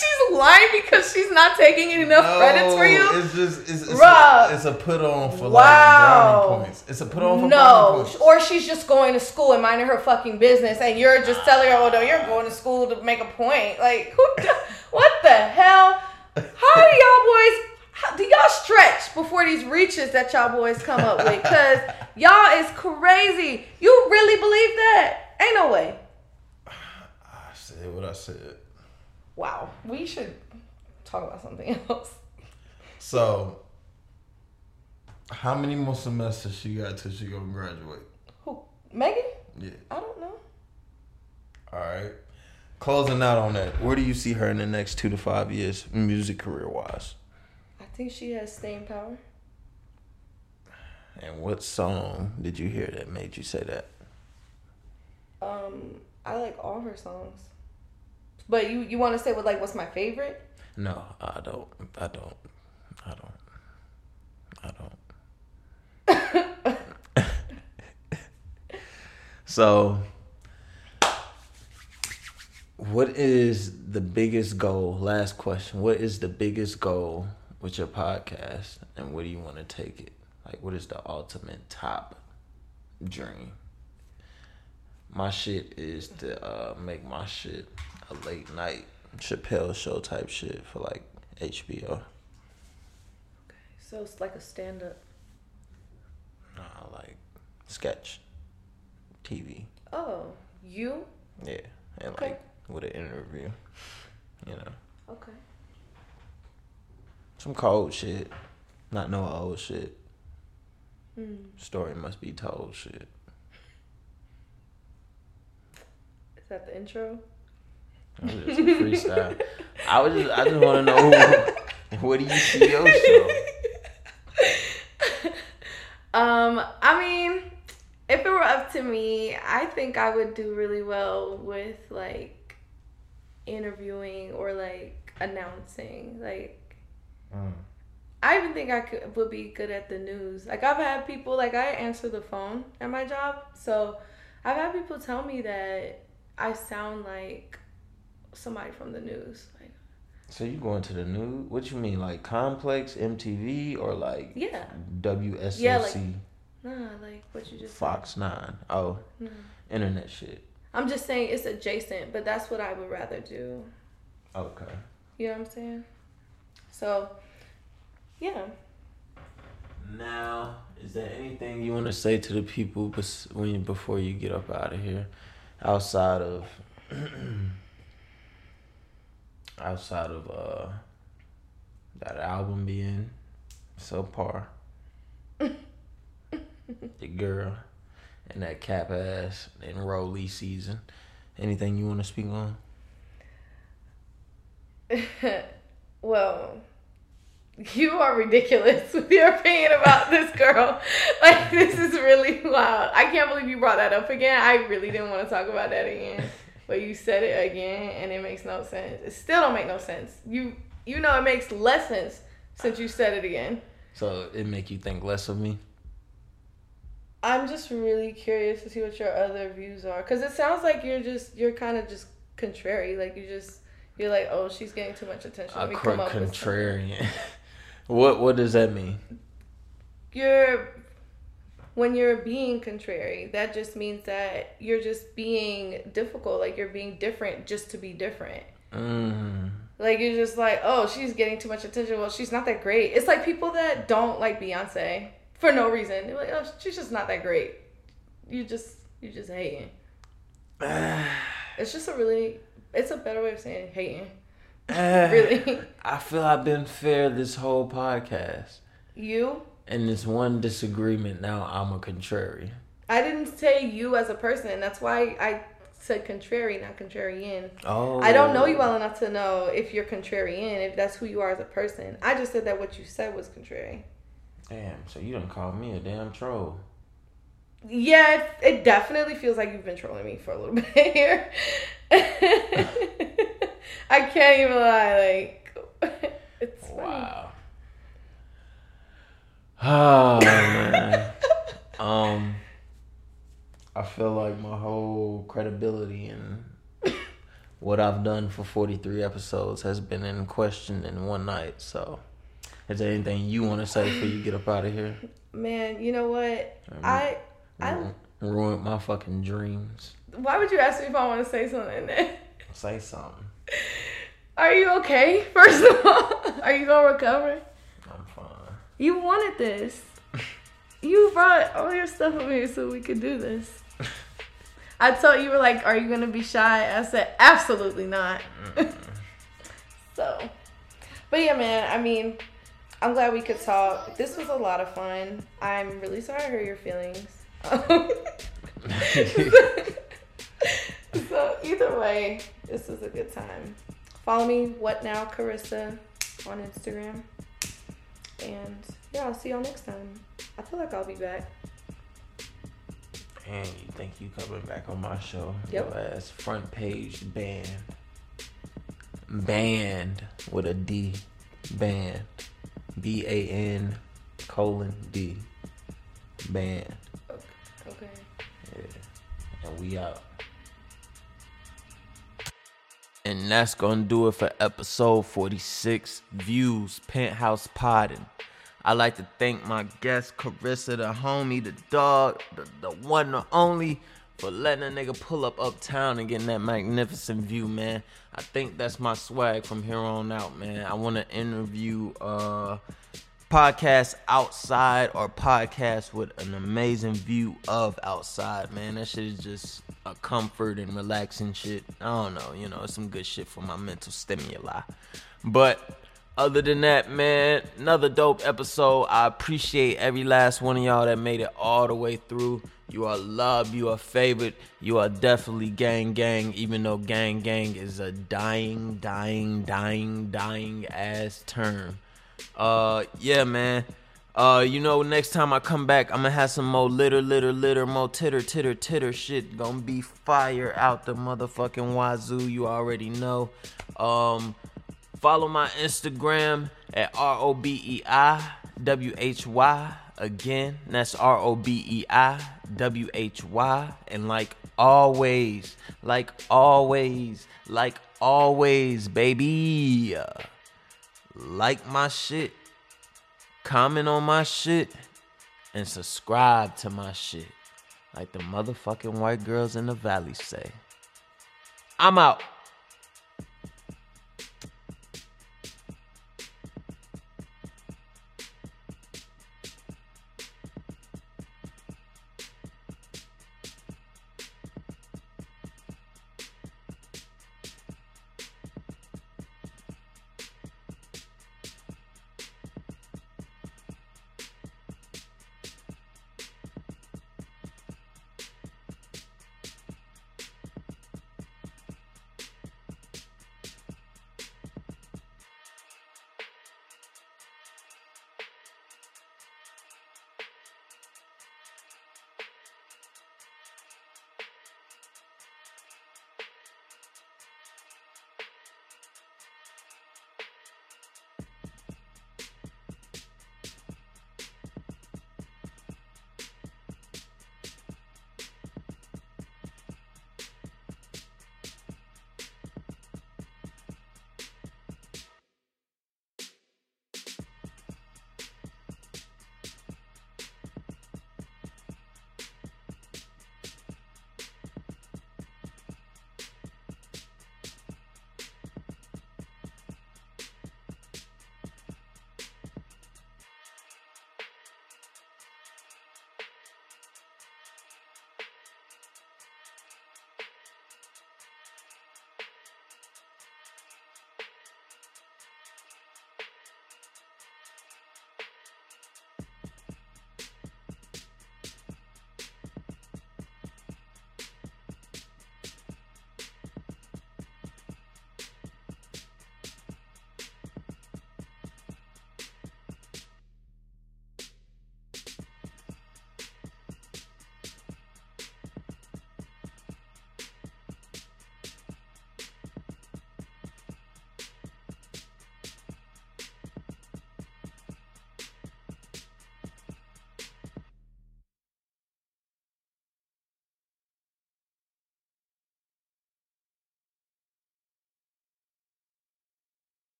She's lying because she's not taking enough credits for you? It's just it's, it's, a, it's a put on for Wow. like points. It's a put on for No, points. or she's just going to school and minding her fucking business, and you're just telling her, "Oh no, you're going to school to make a point." Like, who? d- What the hell? How do y'all boys? How, do y'all stretch before these reaches that y'all boys come up with? Cause y'all is crazy. You really believe that? Ain't no way. I said what I said. Wow. We should talk about something else. So, how many more semesters she got till she gonna graduate? Who? Megan? Yeah. I don't know. All right. Closing out on that, where do you see her in the next two to five years, music career wise? I think she has staying power. And what song did you hear that made you say that? Um, I like all her songs. But you you want to say what like what's my favorite? No, I don't. I don't. I don't. I don't. so, what is the biggest goal? Last question. What is the biggest goal with your podcast, and where do you want to take it? Like, what is the ultimate top dream? My shit is to uh, make my shit a late night Chappelle show type shit for like HBO. Okay, so it's like a stand up. Nah, like sketch TV. Oh, you? Yeah, and Okay. like with an interview. You know, Okay. some cold shit, not no old shit. Hmm. Story must be told shit. Is that the intro? Was just freestyle. I was just, I just want to know what do you see your show? Um, I mean, if it were up to me, I think I would do really well with like interviewing or like announcing. Like, I even think I could would be good at the news. Like, I've had people like I answer the phone at my job, so I've had people tell me that I sound like somebody from the news. Like, So you going to the news? What you mean, like Complex, MTV, or like yeah, WSOC, Yeah, like- nah, like what you just said. Fox Nine? Oh, No. internet shit. I'm just saying it's adjacent, but that's what I would rather do. Okay. You know what I'm saying? So, yeah. Now, is there anything you want to say to the people bes- when you, before you get up out of here, outside of outside of uh that album being subpar, the girl, and that cap ass enrollee season? Anything you want to speak on? well, you are ridiculous with your opinion about this girl. Like, this is really wild. I can't believe you brought that up again. I really didn't want to talk about that again. But you said it again, and it makes no sense. It still don't make no sense. You you know it makes less sense since you said it again. So it make you think less of me? I'm just really curious to see what your other views are because it sounds like you're just you're kind of just contrary. Like you just you're like, oh, she's getting too much attention. A Let cr- come up with something." contrarian. what what does that mean? You're when you're being contrary, that just means that you're just being difficult. Like you're being different just to be different. Mm. Like you're just like, oh, she's getting too much attention. Well, she's not that great. It's like people that don't like Beyonce for no reason. They're like, oh, she's just not that great. You just you just hating. It's just a really it's a better way of saying hating. Really. I feel I've been fair this whole podcast. you And this one disagreement, now I'm a contrary. I didn't say you as a person. and That's why I said contrary, not contrarian. Oh. I don't know you oh. well enough to know if you're contrarian, if that's who you are as a person. I just said that what you said was contrary. Damn, so you done called me a damn troll. Yeah, it, it definitely feels like you've been trolling me for a little bit here. I can't even lie. Like, it's funny. Wow. Oh man. um I feel like my whole credibility and what I've done for 43 episodes has been in question in one night. So, is there anything you want to say before you get up out of here? Man, you know what? I I Ru- Ruined my fucking dreams. why would you ask me if I want to say something? Say something. Are you okay? First of all, are you gonna recover? You wanted this. You brought all your stuff me so we could do this. I told you were like, "Are you gonna be shy?" I said, "Absolutely not." so, but yeah, man. I mean, I'm glad we could talk. This was a lot of fun. I'm really sorry I hurt your feelings. so either way, this was a good time. Follow me, what now, Carissa, on Instagram. And yeah, I'll see y'all next time. I feel like I'll be back. And you think you coming back on my show? Yep. Your ass front page band. Band with a D. Band. B A N colon D. Band. Okay. Yeah. And we out. And that's gonna do it for episode 46 Views Penthouse Podding. I'd like to thank my guest Carissa, the homie, the dog, the, the one, the only, for letting a nigga pull up uptown and getting that magnificent view, man. I think that's my swag from here on out, man. I want to interview uh podcast outside or podcast with an amazing view of outside, man. That shit is just a comfort and relaxing shit. I don't know, you know, it's some good shit for my mental stimuli. But other than that, man, another dope episode. I appreciate every last one of y'all that made it all the way through. You are loved, you are favored, you are definitely gang gang, even though gang gang is a dying, dying, dying, dying ass term. Uh, yeah, man. Uh, you know, next time I come back, I'm gonna have some more litter, litter, litter, more titter, titter, titter shit. Gonna be fire out the motherfucking wazoo. You already know. Um, follow my Instagram at R O B E I W H Y. Again, that's R O B E I W H Y. And like always, like always, like always, baby like my shit, comment on my shit, and subscribe to my shit. Like the motherfucking white girls in the valley say. I'm out.